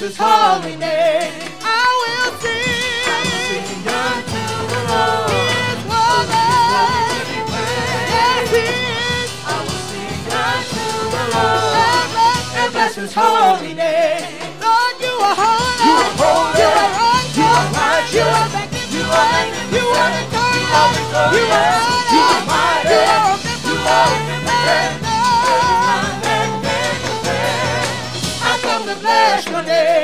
his holy name. I will sing. Sing unto the He Lord. is worthy. Yes. I will sing unto the Lord. And bless, and bless his holy name. Lord, you are holy. You are holy. You are righteous. You are righteous. You are magnificent. You are magnificent. You are. You are. You are mighty. You are. You are You are omnipotent. omnipotent. To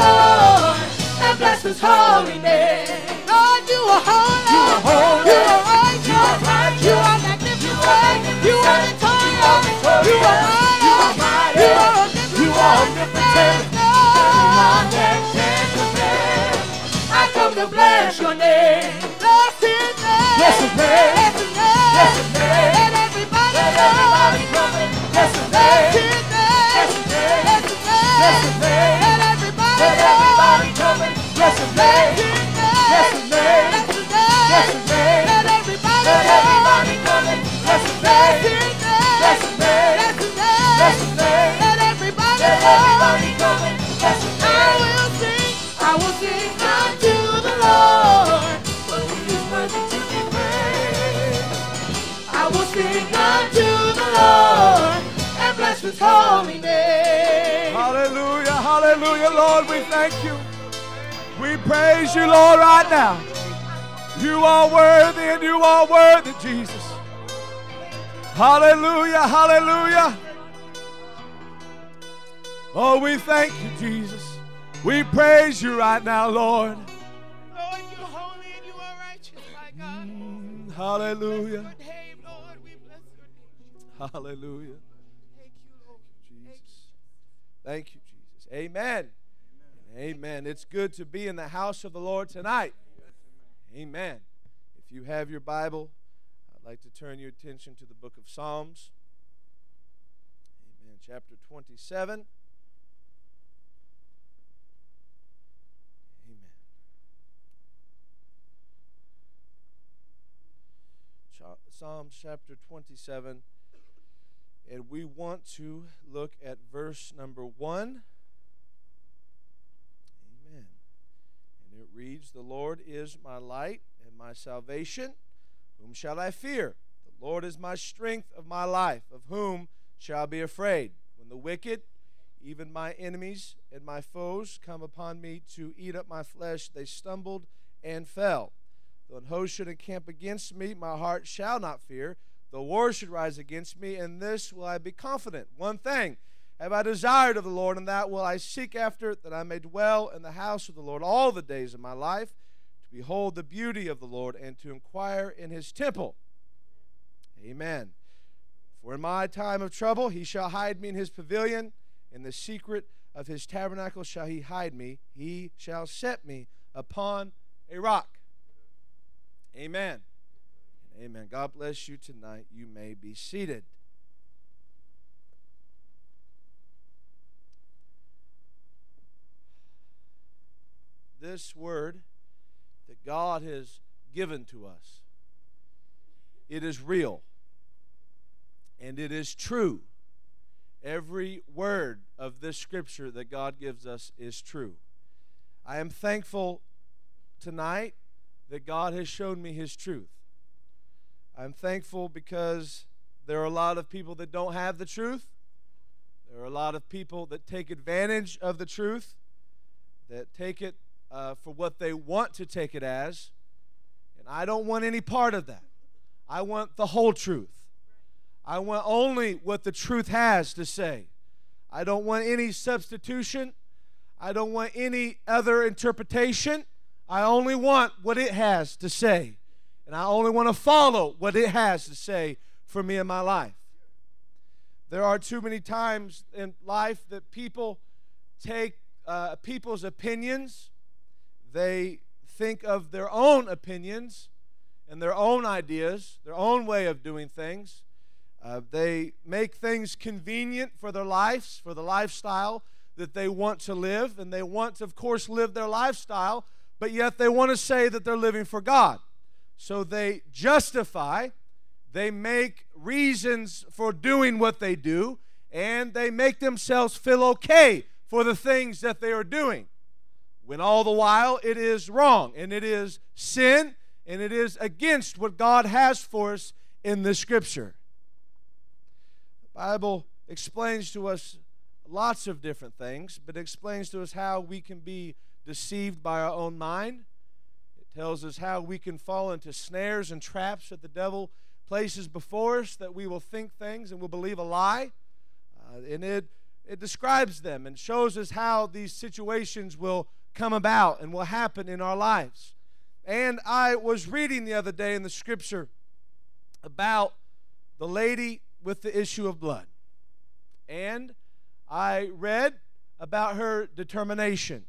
Lord and bless His holy name. Lord, you are holy. You are holy. You are righteous. You are righteous. You are magnificent. You are magnificent. You are You are victorious. You are victorious. You are mighty. You are omnipotent. You are omnipotent. There is None none that can compare. I come to bless your name. Bless his name. Bless his name. Bless his name. His holy name. Hallelujah, hallelujah, Lord, we thank you. We praise you, Lord, right now. You are worthy and you are worthy, Jesus. Hallelujah, hallelujah. Oh, we thank you, Jesus. We praise you right now, Lord. Lord, you're holy and you are righteous, my God. Mm, Hallelujah, Good name, Lord. We bless your name. hallelujah. Thank you, Lord. Thank Jesus. Thank you, Jesus. Amen. Amen. It's good to be in the house of the Lord tonight. Amen. If you have your Bible, I'd like to turn your attention to the book of Psalms. Amen. Chapter 27. Amen. Psalms chapter 27. And we want to look at verse number 1. Amen. And it reads The Lord is my light and my salvation. Whom shall I fear? The Lord is my strength of my life. Of whom shall I be afraid? When the wicked, even my enemies and my foes, come upon me to eat up my flesh, they stumbled and fell. Though an host should encamp against me, my heart shall not fear. Though war should rise against me, and this will I be confident. One thing have I desired of the Lord, and that will I seek after, that I may dwell in the house of the Lord all the days of my life, to behold the beauty of the Lord, and to inquire in his temple. Amen. For in my time of trouble he shall hide me in his pavilion, in the secret of his tabernacle shall he hide me. He shall set me upon a rock. Amen. Amen. God bless you tonight. You may be seated. This word that God has given to us, it is real and it is true. Every word of this scripture that God gives us is true. I am thankful tonight that God has shown me His truth. I'm thankful because there are a lot of people that don't have the truth. There are a lot of people that take advantage of the truth, that take it uh, for what they want to take it as. And I don't want any part of that. I want the whole truth. I want only what the truth has to say. I don't want any substitution. I don't want any other interpretation. I only want what it has to say. And I only want to follow what it has to say for me in my life. There are too many times in life that people take uh, people's opinions, they think of their own opinions and their own ideas, their own way of doing things. Uh, they make things convenient for their lives, for the lifestyle that they want to live, and they want to, of course, live their lifestyle, but yet they want to say that they're living for God. So they justify, they make reasons for doing what they do, and they make themselves feel okay for the things that they are doing. When all the while it is wrong, and it is sin, and it is against what God has for us in the scripture. The Bible explains to us lots of different things, but explains to us how we can be deceived by our own mind. Tells us how we can fall into snares and traps that the devil places before us that we will think things and will believe a lie. Uh, and it, it describes them and shows us how these situations will come about and will happen in our lives. And I was reading the other day in the scripture about the lady with the issue of blood. And I read about her determination.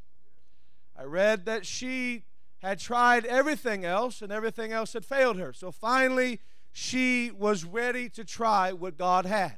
I read that she had tried everything else and everything else had failed her. So finally, she was ready to try what God had.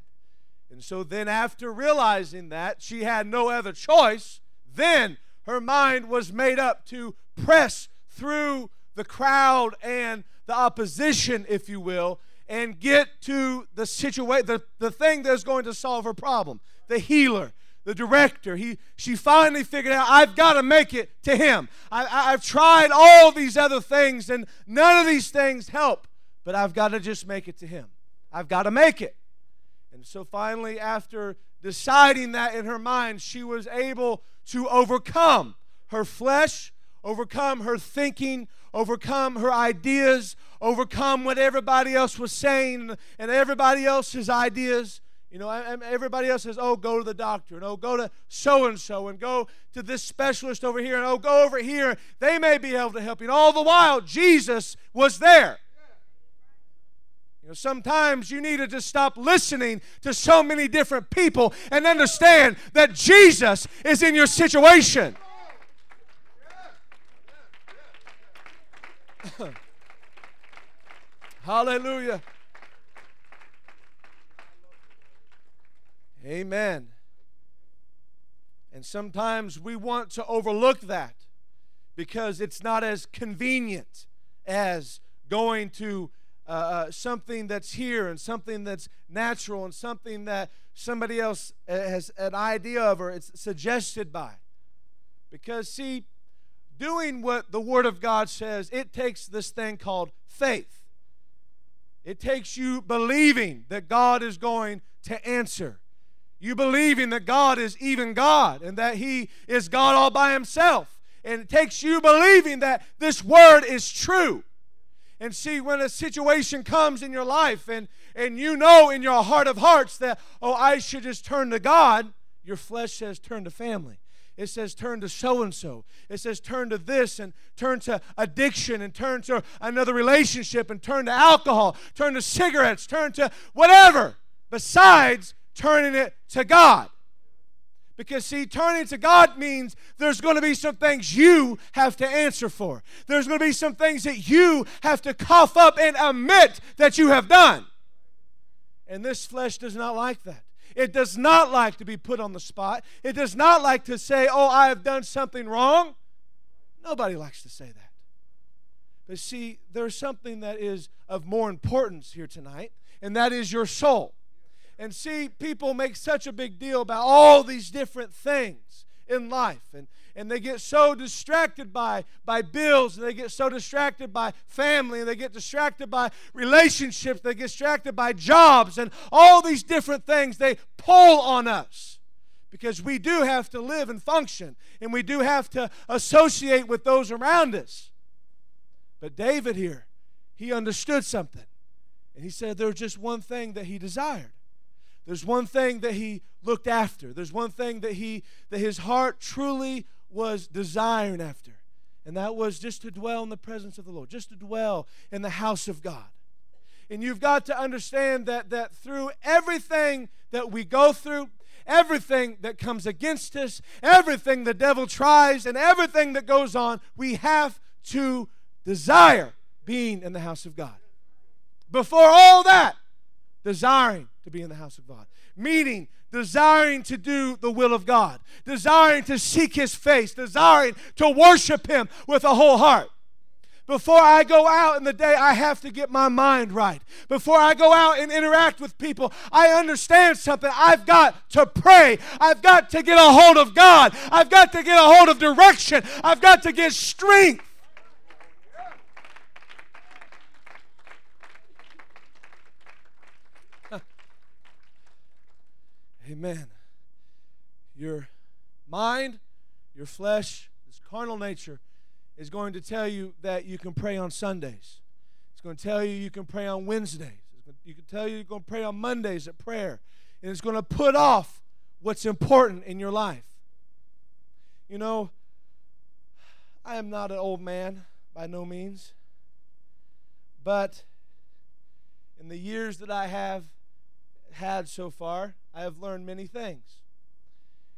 And so then, after realizing that she had no other choice, then her mind was made up to press through the crowd and the opposition, if you will, and get to the situation, the, the thing that's going to solve her problem the healer, the director. He, she finally figured out, I've got to make it to him. I, I, I've tried all these other things, and none of these things help, but I've got to just make it to him. I've got to make it. And so finally, after deciding that in her mind, she was able to overcome her flesh, overcome her thinking, overcome her ideas, overcome what everybody else was saying and everybody else's ideas you know, everybody else says, oh, go to the doctor, and oh, go to so and so, and go to this specialist over here, and oh, go over here. They may be able to help you. And all the while, Jesus was there. You know, sometimes you need to just stop listening to so many different people and understand that Jesus is in your situation. Hallelujah. Amen. And sometimes we want to overlook that because it's not as convenient as going to uh, uh, something that's here and something that's natural and something that somebody else uh, has an idea of or it's suggested by. Because, see, doing what the Word of God says, it takes this thing called faith. It takes you believing that God is going to answer. You believing that God is even God and that He is God all by Himself. And it takes you believing that this word is true. And see, when a situation comes in your life and, and you know in your heart of hearts that, oh, I should just turn to God, your flesh says turn to family. It says turn to so and so. It says turn to this and turn to addiction and turn to another relationship and turn to alcohol, turn to cigarettes, turn to whatever besides turning it to God. Because, see, turning to God means there's going to be some things you have to answer for. There's going to be some things that you have to cough up and admit that you have done. And this flesh does not like that. It does not like to be put on the spot. It does not like to say, Oh, I have done something wrong. Nobody likes to say that. But see, there's something that is of more importance here tonight, and that is your soul. And see, people make such a big deal about all these different things in life. And, and they get so distracted by, by bills, and they get so distracted by family, and they get distracted by relationships, they get distracted by jobs, and all these different things they pull on us. because we do have to live and function, and we do have to associate with those around us. But David here, he understood something. And he said there's just one thing that he desired. There's one thing that he looked after. There's one thing that he that his heart truly was desiring after. And that was just to dwell in the presence of the Lord, just to dwell in the house of God. And you've got to understand that that through everything that we go through, everything that comes against us, everything the devil tries, and everything that goes on, we have to desire being in the house of God. Before all that, desiring to be in the house of God, meaning desiring to do the will of God, desiring to seek His face, desiring to worship Him with a whole heart. Before I go out in the day, I have to get my mind right. Before I go out and interact with people, I understand something. I've got to pray. I've got to get a hold of God. I've got to get a hold of direction. I've got to get strength. Amen. Your mind, your flesh, this carnal nature is going to tell you that you can pray on Sundays. It's going to tell you you can pray on Wednesdays. You can tell you you're going to pray on Mondays at prayer. And it's going to put off what's important in your life. You know, I am not an old man by no means. But in the years that I have had so far, I have learned many things.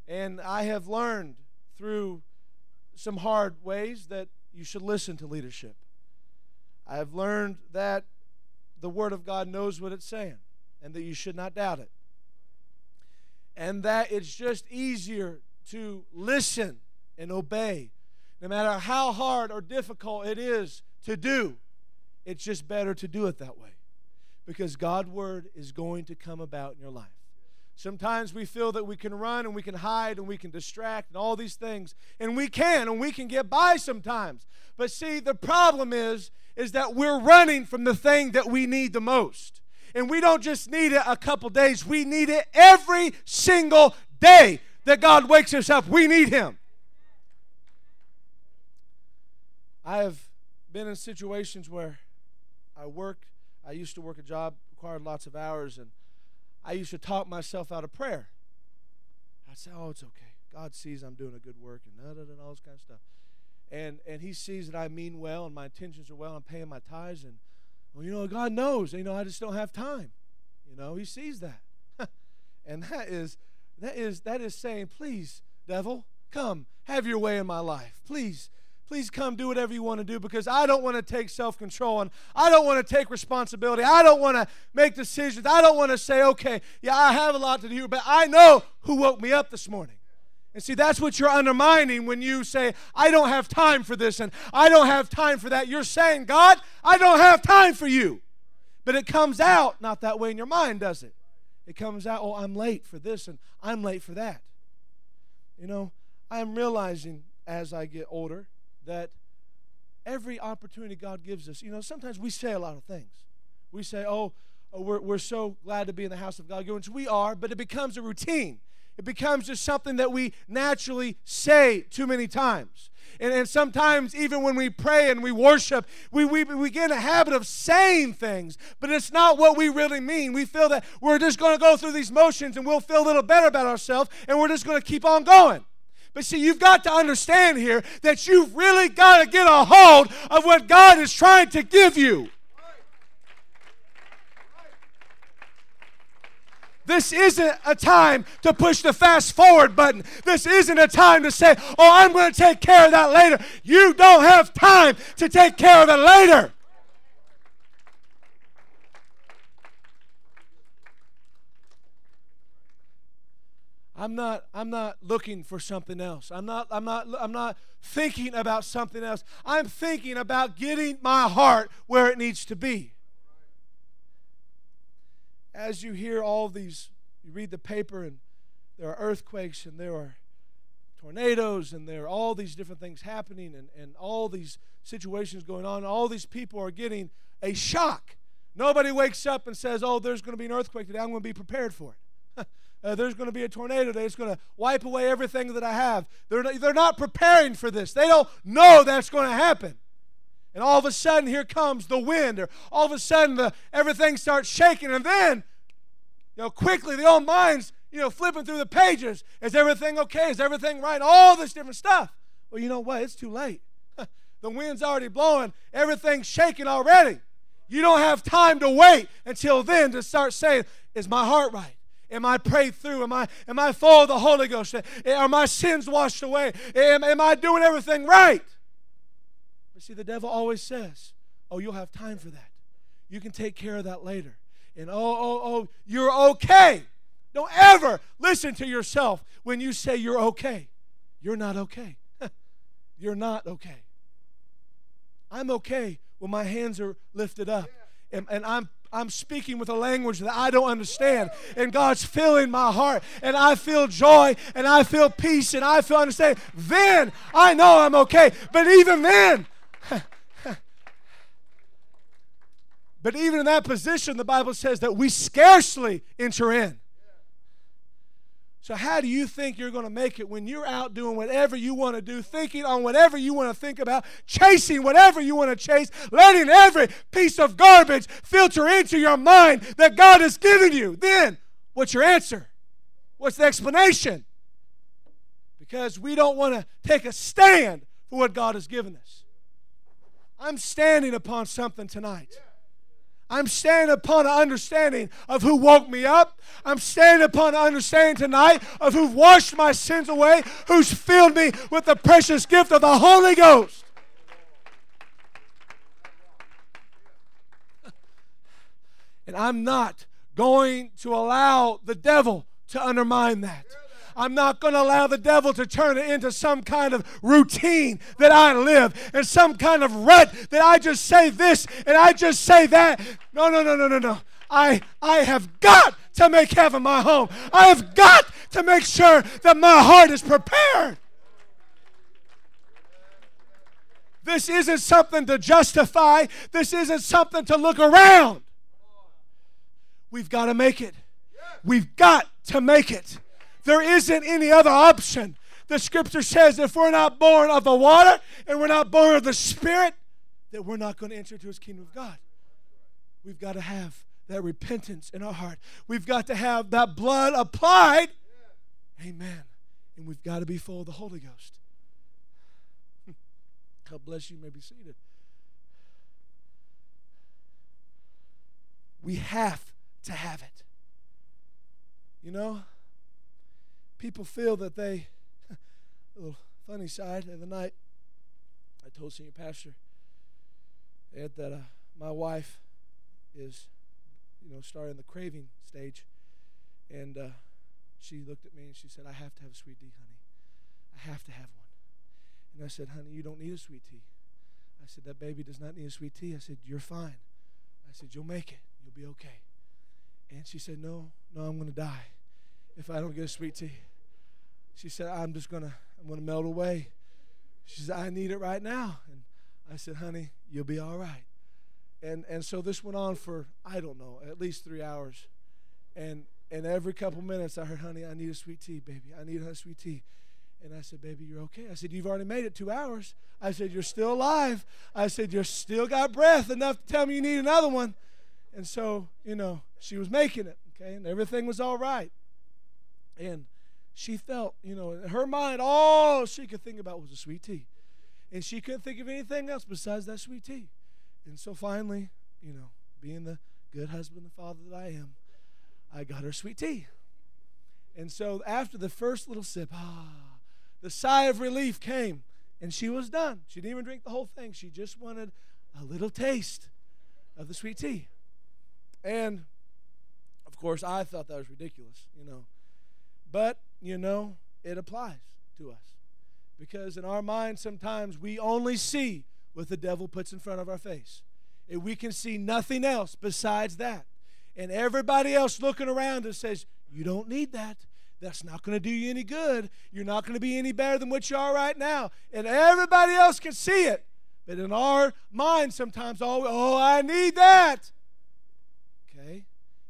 And I have learned through some hard ways that you should listen to leadership. I have learned that the Word of God knows what it's saying and that you should not doubt it. And that it's just easier to listen and obey. No matter how hard or difficult it is to do, it's just better to do it that way because God's Word is going to come about in your life. Sometimes we feel that we can run and we can hide and we can distract and all these things. And we can and we can get by sometimes. But see, the problem is is that we're running from the thing that we need the most. And we don't just need it a couple days. We need it every single day that God wakes us up. We need him. I have been in situations where I work I used to work a job required lots of hours and I used to talk myself out of prayer. I'd say, "Oh, it's okay. God sees I'm doing a good work and da, da, da, all this kind of stuff." And and He sees that I mean well and my intentions are well. I'm paying my tithes and well, you know, God knows. You know, I just don't have time. You know, He sees that, and that is that is that is saying, "Please, devil, come have your way in my life. Please." Please come do whatever you want to do because I don't want to take self control and I don't want to take responsibility. I don't want to make decisions. I don't want to say, okay, yeah, I have a lot to do, but I know who woke me up this morning. And see, that's what you're undermining when you say, I don't have time for this and I don't have time for that. You're saying, God, I don't have time for you. But it comes out not that way in your mind, does it? It comes out, oh, I'm late for this and I'm late for that. You know, I'm realizing as I get older that every opportunity God gives us, you know, sometimes we say a lot of things. We say, oh, oh we're, we're so glad to be in the house of God, which we are, but it becomes a routine. It becomes just something that we naturally say too many times. And, and sometimes, even when we pray and we worship, we, we, we get in a habit of saying things, but it's not what we really mean. We feel that we're just going to go through these motions and we'll feel a little better about ourselves and we're just going to keep on going. But see, you've got to understand here that you've really got to get a hold of what God is trying to give you. This isn't a time to push the fast forward button. This isn't a time to say, oh, I'm going to take care of that later. You don't have time to take care of it later. I'm not I'm not looking for something else. I'm not I'm not I'm not thinking about something else. I'm thinking about getting my heart where it needs to be. As you hear all these you read the paper and there are earthquakes and there are tornadoes and there are all these different things happening and, and all these situations going on. All these people are getting a shock. Nobody wakes up and says, Oh, there's going to be an earthquake today. I'm going to be prepared for it. Uh, there's going to be a tornado that's going to wipe away everything that I have. They're not, they're not preparing for this. They don't know that's going to happen. And all of a sudden, here comes the wind, or all of a sudden, the, everything starts shaking. And then, you know, quickly, the old mind's, you know, flipping through the pages. Is everything okay? Is everything right? All this different stuff. Well, you know what? It's too late. the wind's already blowing, everything's shaking already. You don't have time to wait until then to start saying, Is my heart right? Am I prayed through? Am I, am I full of the Holy Ghost? Eh, are my sins washed away? Eh, am, am I doing everything right? But see, the devil always says, Oh, you'll have time for that. You can take care of that later. And oh, oh, oh, you're okay. Don't ever listen to yourself when you say you're okay. You're not okay. you're not okay. I'm okay when my hands are lifted up and, and I'm I'm speaking with a language that I don't understand. And God's filling my heart. And I feel joy and I feel peace and I feel understanding. Then I know I'm okay. But even then, but even in that position, the Bible says that we scarcely enter in. So, how do you think you're going to make it when you're out doing whatever you want to do, thinking on whatever you want to think about, chasing whatever you want to chase, letting every piece of garbage filter into your mind that God has given you? Then, what's your answer? What's the explanation? Because we don't want to take a stand for what God has given us. I'm standing upon something tonight. I'm standing upon an understanding of who woke me up. I'm standing upon an understanding tonight of who washed my sins away, who's filled me with the precious gift of the Holy Ghost. And I'm not going to allow the devil to undermine that. I'm not going to allow the devil to turn it into some kind of routine that I live and some kind of rut that I just say this and I just say that. No, no, no, no, no, no. I, I have got to make heaven my home. I have got to make sure that my heart is prepared. This isn't something to justify. This isn't something to look around. We've got to make it. We've got to make it. There isn't any other option. The scripture says if we're not born of the water and we're not born of the Spirit, that we're not going to enter into His kingdom of God. We've got to have that repentance in our heart. We've got to have that blood applied. Amen. And we've got to be full of the Holy Ghost. God bless you. you may be seated. We have to have it. You know, people feel that they, a little funny side of the night, I told senior pastor Ed that uh, my wife is, you know, starting the craving stage, and uh, she looked at me and she said, "I have to have a sweet tea, honey. I have to have one." And I said, "Honey, you don't need a sweet tea." I said, "That baby does not need a sweet tea." I said, "You're fine." I said, "You'll make it. You'll be okay." And she said, "No, no, I'm going to die if I don't get a sweet tea." She said, I'm just to, I'm to melt away. She said, I need it right now. And I said, honey, you'll be all right. And, and so this went on for, I don't know, at least three hours. And, and every couple minutes I heard, honey, I need a sweet tea, baby. I need a sweet tea. And I said, baby, you're okay. I said, you've already made it two hours. I said, you're still alive. I said, you're still got breath enough to tell me you need another one. And so, you know, she was making it, okay, and everything was all right. And she felt, you know, in her mind, all she could think about was a sweet tea. And she couldn't think of anything else besides that sweet tea. And so finally, you know, being the good husband and father that I am, I got her sweet tea. And so after the first little sip, ah, the sigh of relief came, and she was done. She didn't even drink the whole thing. She just wanted a little taste of the sweet tea. And of course, I thought that was ridiculous, you know. But you know, it applies to us. Because in our mind, sometimes we only see what the devil puts in front of our face. And we can see nothing else besides that. And everybody else looking around us says, You don't need that. That's not going to do you any good. You're not going to be any better than what you are right now. And everybody else can see it. But in our mind, sometimes, oh, oh, I need that. Okay?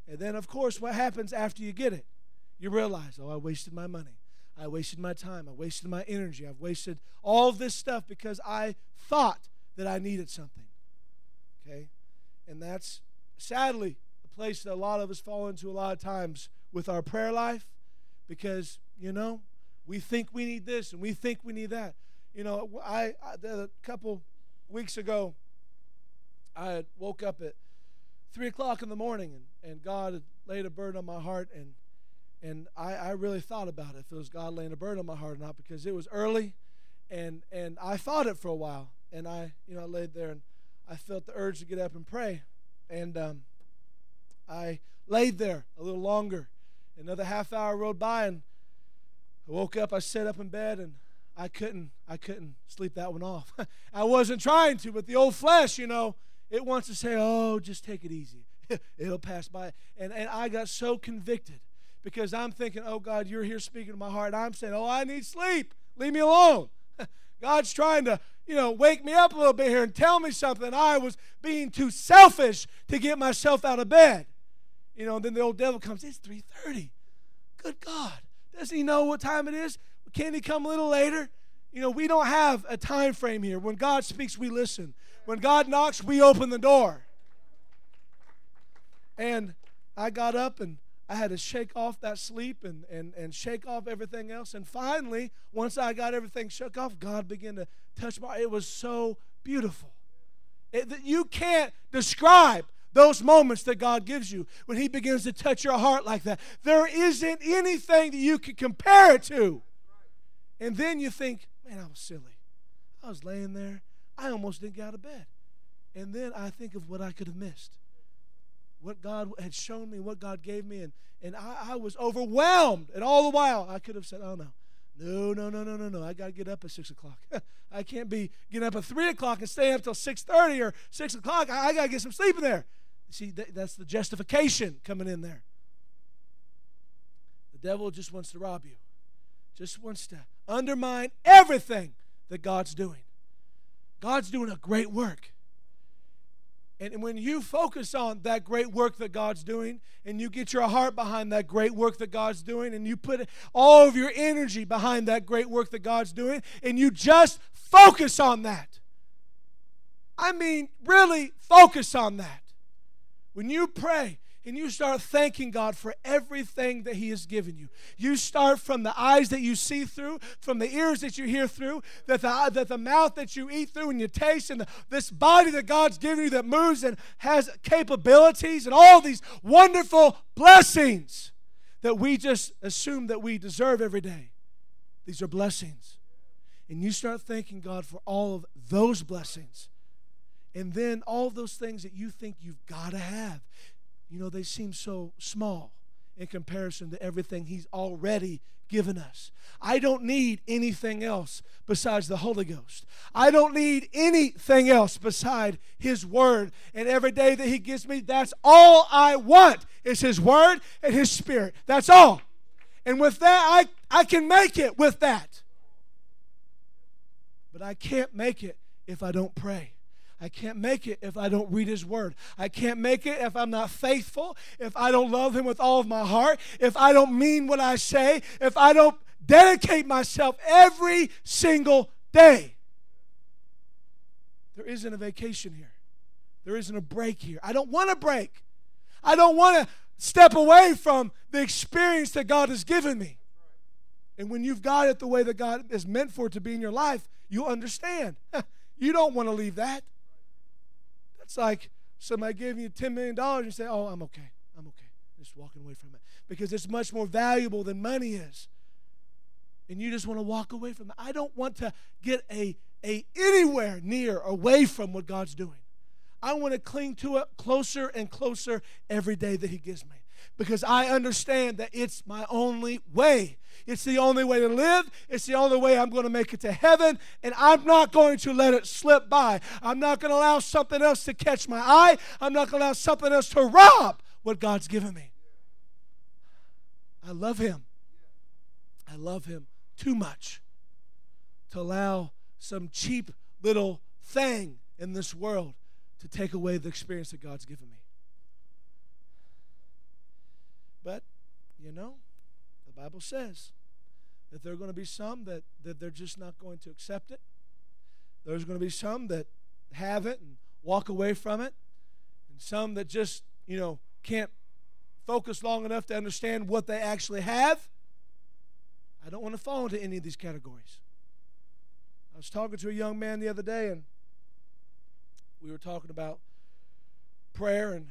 And then, of course, what happens after you get it? You realize, oh, I wasted my money. I wasted my time. I wasted my energy. I've wasted all this stuff because I thought that I needed something. Okay? And that's sadly the place that a lot of us fall into a lot of times with our prayer life because, you know, we think we need this and we think we need that. You know, I, I a couple weeks ago, I woke up at three o'clock in the morning and, and God had laid a burden on my heart and and I, I really thought about it if it was God laying a burden on my heart or not because it was early and and I thought it for a while. And I you know I laid there and I felt the urge to get up and pray. And um, I laid there a little longer. Another half hour rode by and I woke up I sat up in bed and I couldn't I couldn't sleep that one off. I wasn't trying to but the old flesh you know it wants to say oh just take it easy. It'll pass by. And and I got so convicted because I'm thinking, oh God, you're here speaking to my heart. I'm saying, oh, I need sleep. Leave me alone. God's trying to, you know, wake me up a little bit here and tell me something. I was being too selfish to get myself out of bed. You know, and then the old devil comes, it's 3.30. Good God. Doesn't he know what time it is? Can't he come a little later? You know, we don't have a time frame here. When God speaks, we listen. When God knocks, we open the door. And I got up and I had to shake off that sleep and, and, and shake off everything else. And finally, once I got everything shook off, God began to touch my. It was so beautiful. It, you can't describe those moments that God gives you when He begins to touch your heart like that. There isn't anything that you can compare it to. And then you think, man, I was silly. I was laying there. I almost didn't get out of bed. And then I think of what I could have missed what God had shown me, what God gave me, and, and I, I was overwhelmed. And all the while, I could have said, oh, no. No, no, no, no, no, no. I got to get up at 6 o'clock. I can't be getting up at 3 o'clock and staying up till 6.30 or 6 o'clock. I, I got to get some sleep in there. See, that, that's the justification coming in there. The devil just wants to rob you. Just wants to undermine everything that God's doing. God's doing a great work. And when you focus on that great work that God's doing, and you get your heart behind that great work that God's doing, and you put all of your energy behind that great work that God's doing, and you just focus on that. I mean, really focus on that. When you pray, and you start thanking God for everything that He has given you. You start from the eyes that you see through, from the ears that you hear through, that the, that the mouth that you eat through and you taste, and the, this body that God's given you that moves and has capabilities and all these wonderful blessings that we just assume that we deserve every day. These are blessings. And you start thanking God for all of those blessings. And then all those things that you think you've got to have you know, they seem so small in comparison to everything He's already given us. I don't need anything else besides the Holy Ghost. I don't need anything else beside His Word. And every day that He gives me, that's all I want is His Word and His Spirit. That's all. And with that, I, I can make it with that. But I can't make it if I don't pray. I can't make it if I don't read His Word. I can't make it if I'm not faithful, if I don't love Him with all of my heart, if I don't mean what I say, if I don't dedicate myself every single day. There isn't a vacation here. There isn't a break here. I don't want a break. I don't want to step away from the experience that God has given me. And when you've got it the way that God is meant for it to be in your life, you understand. you don't want to leave that. It's like somebody giving you $10 million and you say, oh, I'm okay. I'm okay. Just walking away from it. Because it's much more valuable than money is. And you just want to walk away from it. I don't want to get a, a anywhere near away from what God's doing. I want to cling to it closer and closer every day that He gives me because I understand that it's my only way. It's the only way to live. It's the only way I'm going to make it to heaven. And I'm not going to let it slip by. I'm not going to allow something else to catch my eye. I'm not going to allow something else to rob what God's given me. I love Him. I love Him too much to allow some cheap little thing in this world to take away the experience that God's given me. But, you know, the Bible says that there are going to be some that, that they're just not going to accept it. There's going to be some that have it and walk away from it, and some that just, you know, can't focus long enough to understand what they actually have. I don't want to fall into any of these categories. I was talking to a young man the other day, and we were talking about prayer and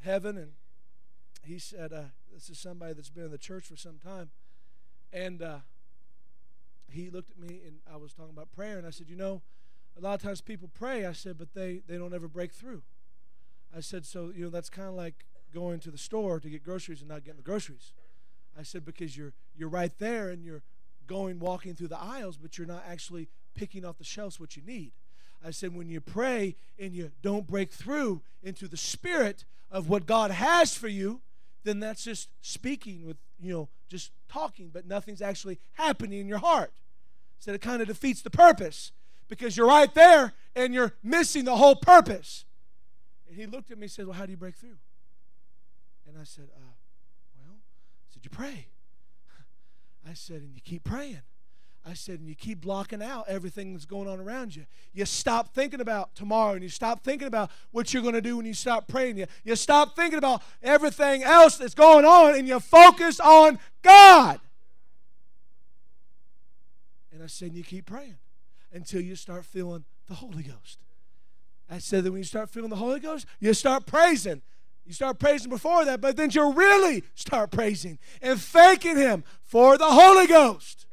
heaven, and he said, uh, This is somebody that's been in the church for some time. And uh, he looked at me, and I was talking about prayer, and I said, You know, a lot of times people pray, I said, but they, they don't ever break through. I said, So, you know, that's kind of like going to the store to get groceries and not getting the groceries. I said, Because you're, you're right there and you're going walking through the aisles, but you're not actually picking off the shelves what you need. I said, when you pray and you don't break through into the spirit of what God has for you, then that's just speaking with, you know, just talking, but nothing's actually happening in your heart. So it kind of defeats the purpose because you're right there and you're missing the whole purpose. And he looked at me and said, Well, how do you break through? And I said, uh, Well, I said, You pray. I said, And you keep praying. I said, and you keep blocking out everything that's going on around you. You stop thinking about tomorrow and you stop thinking about what you're going to do when you stop praying. You, you stop thinking about everything else that's going on and you focus on God. And I said, and you keep praying until you start feeling the Holy Ghost. I said that when you start feeling the Holy Ghost, you start praising. You start praising before that, but then you really start praising and thanking Him for the Holy Ghost.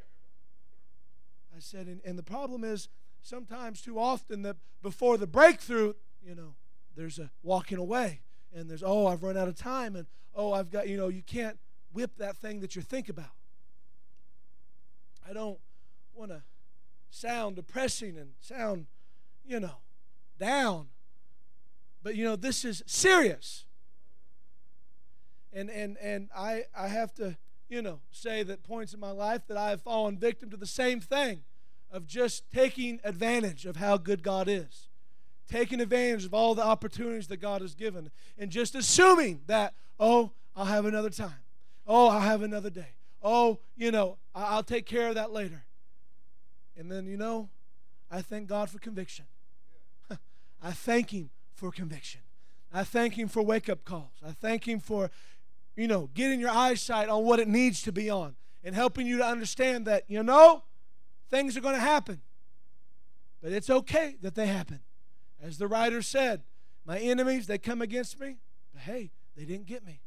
I said, and, and the problem is sometimes too often that before the breakthrough, you know, there's a walking away and there's, oh, I've run out of time and, oh, I've got, you know, you can't whip that thing that you think about. I don't want to sound depressing and sound, you know, down. But, you know, this is serious. And, and, and I, I have to you know, say that points in my life that I have fallen victim to the same thing of just taking advantage of how good God is, taking advantage of all the opportunities that God has given, and just assuming that, oh, I'll have another time. Oh, I'll have another day. Oh, you know, I'll take care of that later. And then, you know, I thank God for conviction. I thank Him for conviction. I thank Him for wake up calls. I thank Him for you know, getting your eyesight on what it needs to be on and helping you to understand that, you know, things are going to happen. But it's okay that they happen. As the writer said, my enemies, they come against me, but hey, they didn't get me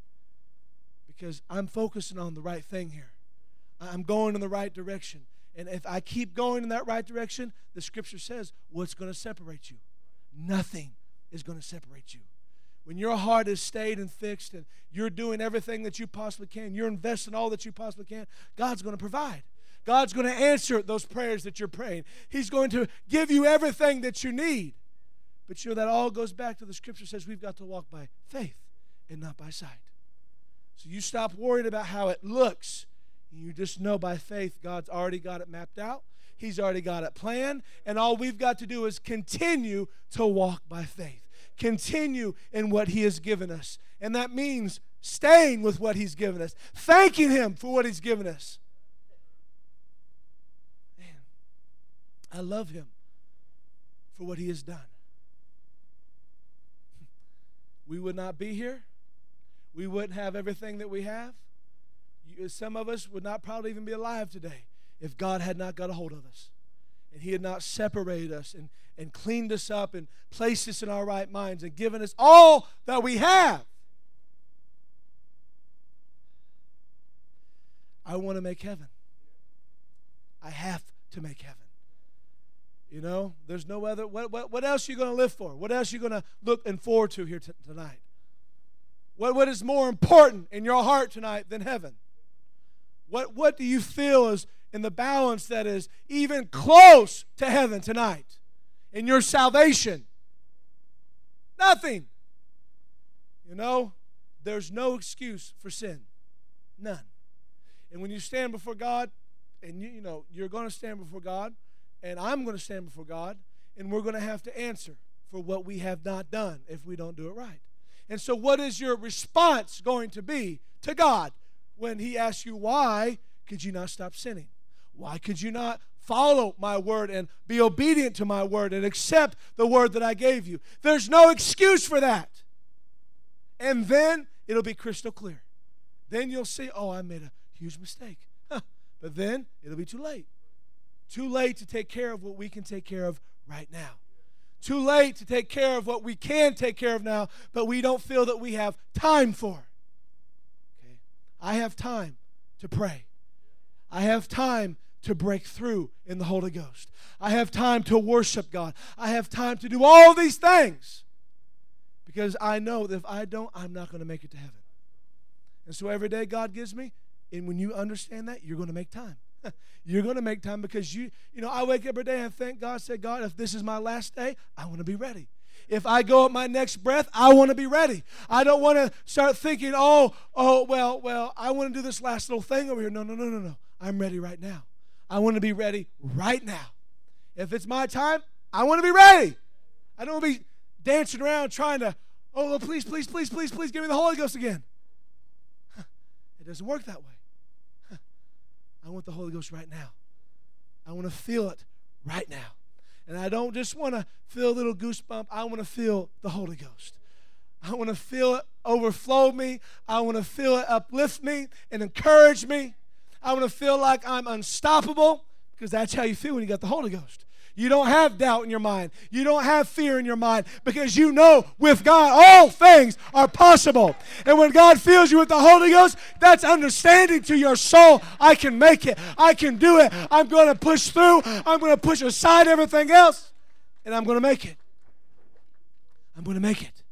because I'm focusing on the right thing here. I'm going in the right direction. And if I keep going in that right direction, the scripture says, what's going to separate you? Nothing is going to separate you when your heart is stayed and fixed and you're doing everything that you possibly can, you're investing all that you possibly can, God's going to provide. God's going to answer those prayers that you're praying. He's going to give you everything that you need. But you know, that all goes back to the scripture says we've got to walk by faith and not by sight. So you stop worrying about how it looks. You just know by faith God's already got it mapped out. He's already got it planned. And all we've got to do is continue to walk by faith continue in what He has given us. And that means staying with what He's given us, thanking Him for what He's given us. Man, I love Him for what He has done. We would not be here. We wouldn't have everything that we have. Some of us would not probably even be alive today if God had not got a hold of us and He had not separated us and, and cleaned us up and placed us in our right minds and given us all that we have. I want to make heaven. I have to make heaven. You know, there's no other. What, what, what else are you going to live for? What else are you going to look and forward to here t- tonight? What, what is more important in your heart tonight than heaven? What, what do you feel is in the balance that is even close to heaven tonight in your salvation. Nothing. You know, there's no excuse for sin. None. And when you stand before God, and you, you know, you're going to stand before God, and I'm going to stand before God, and we're going to have to answer for what we have not done if we don't do it right. And so, what is your response going to be to God when he asks you why could you not stop sinning? Why could you not follow my word and be obedient to my word and accept the word that I gave you? There's no excuse for that. And then it'll be crystal clear. Then you'll see, oh, I made a huge mistake. Huh. But then it'll be too late. Too late to take care of what we can take care of right now. Too late to take care of what we can take care of now, but we don't feel that we have time for. Okay? I have time to pray. I have time to break through in the Holy Ghost. I have time to worship God. I have time to do all these things because I know that if I don't, I'm not going to make it to heaven. And so every day God gives me, and when you understand that, you're going to make time. you're going to make time because you, you know, I wake up every day and thank God, say, God, if this is my last day, I want to be ready. If I go at my next breath, I want to be ready. I don't want to start thinking, oh, oh, well, well, I want to do this last little thing over here. No, no, no, no, no. I'm ready right now. I want to be ready right now. If it's my time, I want to be ready. I don't want to be dancing around trying to, oh, please, please, please, please, please give me the Holy Ghost again. It doesn't work that way. I want the Holy Ghost right now. I want to feel it right now. And I don't just want to feel a little goosebump, I want to feel the Holy Ghost. I want to feel it overflow me. I want to feel it uplift me and encourage me. I want to feel like I'm unstoppable because that's how you feel when you got the Holy Ghost. You don't have doubt in your mind. You don't have fear in your mind because you know with God all things are possible. And when God fills you with the Holy Ghost, that's understanding to your soul. I can make it. I can do it. I'm going to push through. I'm going to push aside everything else and I'm going to make it. I'm going to make it.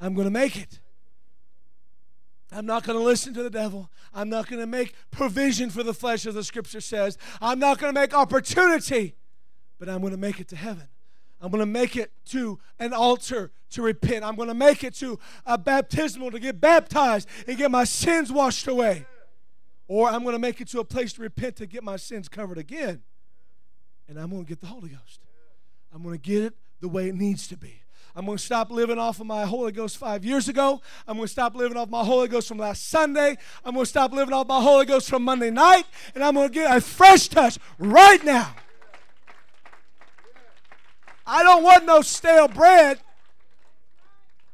I'm going to make it. I'm not going to listen to the devil. I'm not going to make provision for the flesh, as the scripture says. I'm not going to make opportunity, but I'm going to make it to heaven. I'm going to make it to an altar to repent. I'm going to make it to a baptismal to get baptized and get my sins washed away. Or I'm going to make it to a place to repent to get my sins covered again. And I'm going to get the Holy Ghost. I'm going to get it the way it needs to be. I'm going to stop living off of my Holy Ghost five years ago. I'm going to stop living off my Holy Ghost from last Sunday. I'm going to stop living off my Holy Ghost from Monday night. And I'm going to get a fresh touch right now. I don't want no stale bread.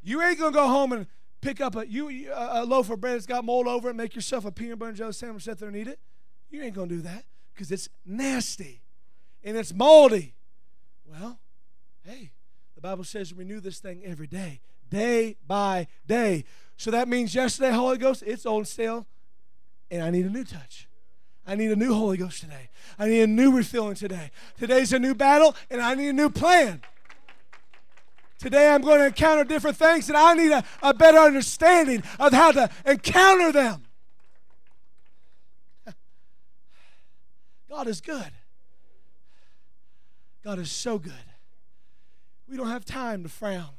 You ain't going to go home and pick up a, you, a loaf of bread that's got mold over it, and make yourself a peanut butter and jelly sandwich, sit there and eat it. You ain't going to do that because it's nasty and it's moldy. Well, hey, the Bible says renew this thing every day, day by day. So that means yesterday, Holy Ghost, it's on sale, and I need a new touch. I need a new Holy Ghost today. I need a new refilling today. Today's a new battle, and I need a new plan. Today I'm going to encounter different things, and I need a, a better understanding of how to encounter them. God is good. God is so good. We don't have time to frown.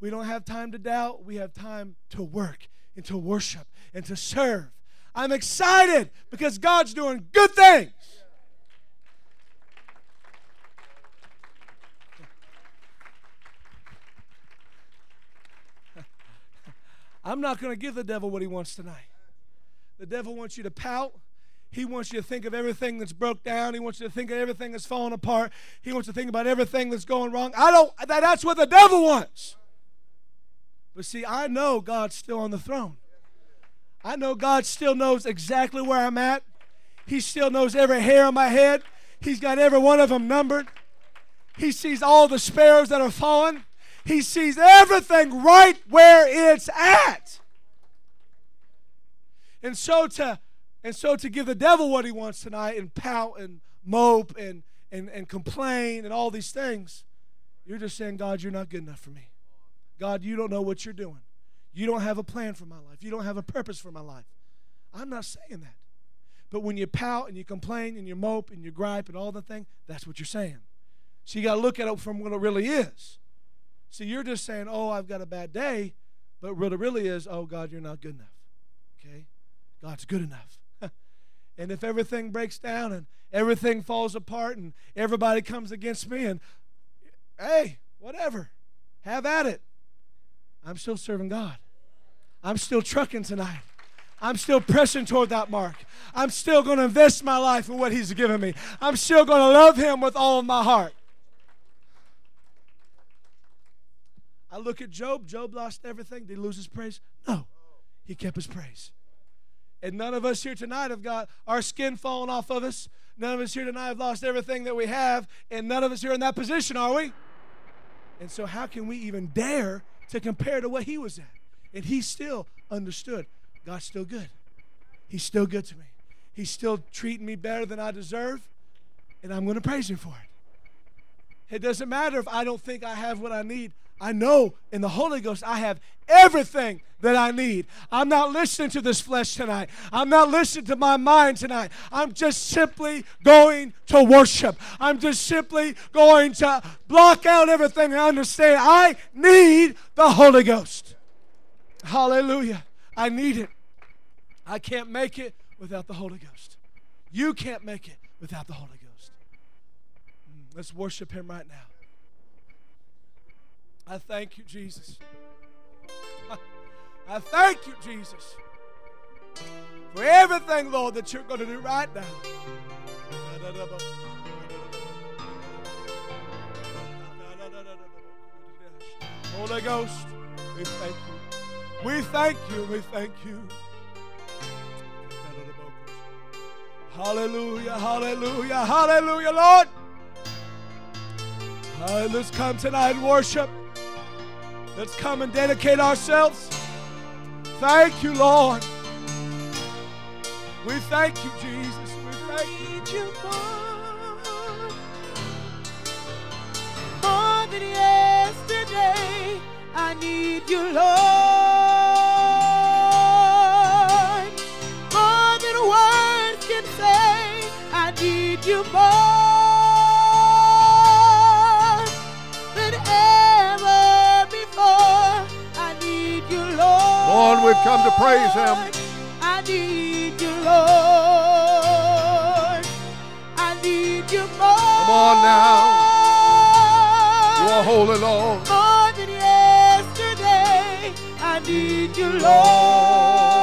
We don't have time to doubt. We have time to work and to worship and to serve. I'm excited because God's doing good things. I'm not going to give the devil what he wants tonight. The devil wants you to pout. He wants you to think of everything that's broke down. He wants you to think of everything that's falling apart. He wants you to think about everything that's going wrong. I don't, that, that's what the devil wants. But see, I know God's still on the throne. I know God still knows exactly where I'm at. He still knows every hair on my head. He's got every one of them numbered. He sees all the sparrows that are fallen. He sees everything right where it's at. And so to and so to give the devil what he wants tonight and pout and mope and, and, and complain and all these things, you're just saying, God, you're not good enough for me. God, you don't know what you're doing. You don't have a plan for my life. You don't have a purpose for my life. I'm not saying that. But when you pout and you complain and you mope and you gripe and all the thing, that's what you're saying. So you got to look at it from what it really is. See, you're just saying, oh, I've got a bad day, but what it really is, oh, God, you're not good enough. Okay? God's good enough. And if everything breaks down and everything falls apart and everybody comes against me and hey, whatever, have at it. I'm still serving God. I'm still trucking tonight. I'm still pressing toward that mark. I'm still going to invest my life in what He's given me. I'm still going to love Him with all of my heart. I look at Job. Job lost everything. Did he lose his praise? No. He kept his praise. And none of us here tonight have got our skin falling off of us. None of us here tonight have lost everything that we have. And none of us here in that position, are we? And so, how can we even dare to compare to what he was at? And he still understood God's still good. He's still good to me. He's still treating me better than I deserve. And I'm going to praise him for it. It doesn't matter if I don't think I have what I need. I know in the Holy Ghost I have everything that I need. I'm not listening to this flesh tonight. I'm not listening to my mind tonight. I'm just simply going to worship. I'm just simply going to block out everything and understand I need the Holy Ghost. Hallelujah. I need it. I can't make it without the Holy Ghost. You can't make it without the Holy Ghost. Mm, let's worship Him right now. I thank you, Jesus. I thank you, Jesus, for everything, Lord, that you're going to do right now. Holy Ghost, we thank you. We thank you. We thank you. Hallelujah, hallelujah, hallelujah, Lord. Uh, let's come tonight and worship. Let's come and dedicate ourselves. Thank you, Lord. We thank you, Jesus. We thank you. more, more than yesterday. I need you, Lord. More than words can say. I need you more. On, we've come to praise Him. I need you, Lord. I need you more. Come on now. You are holy, Lord. More than yesterday, I need you, Lord.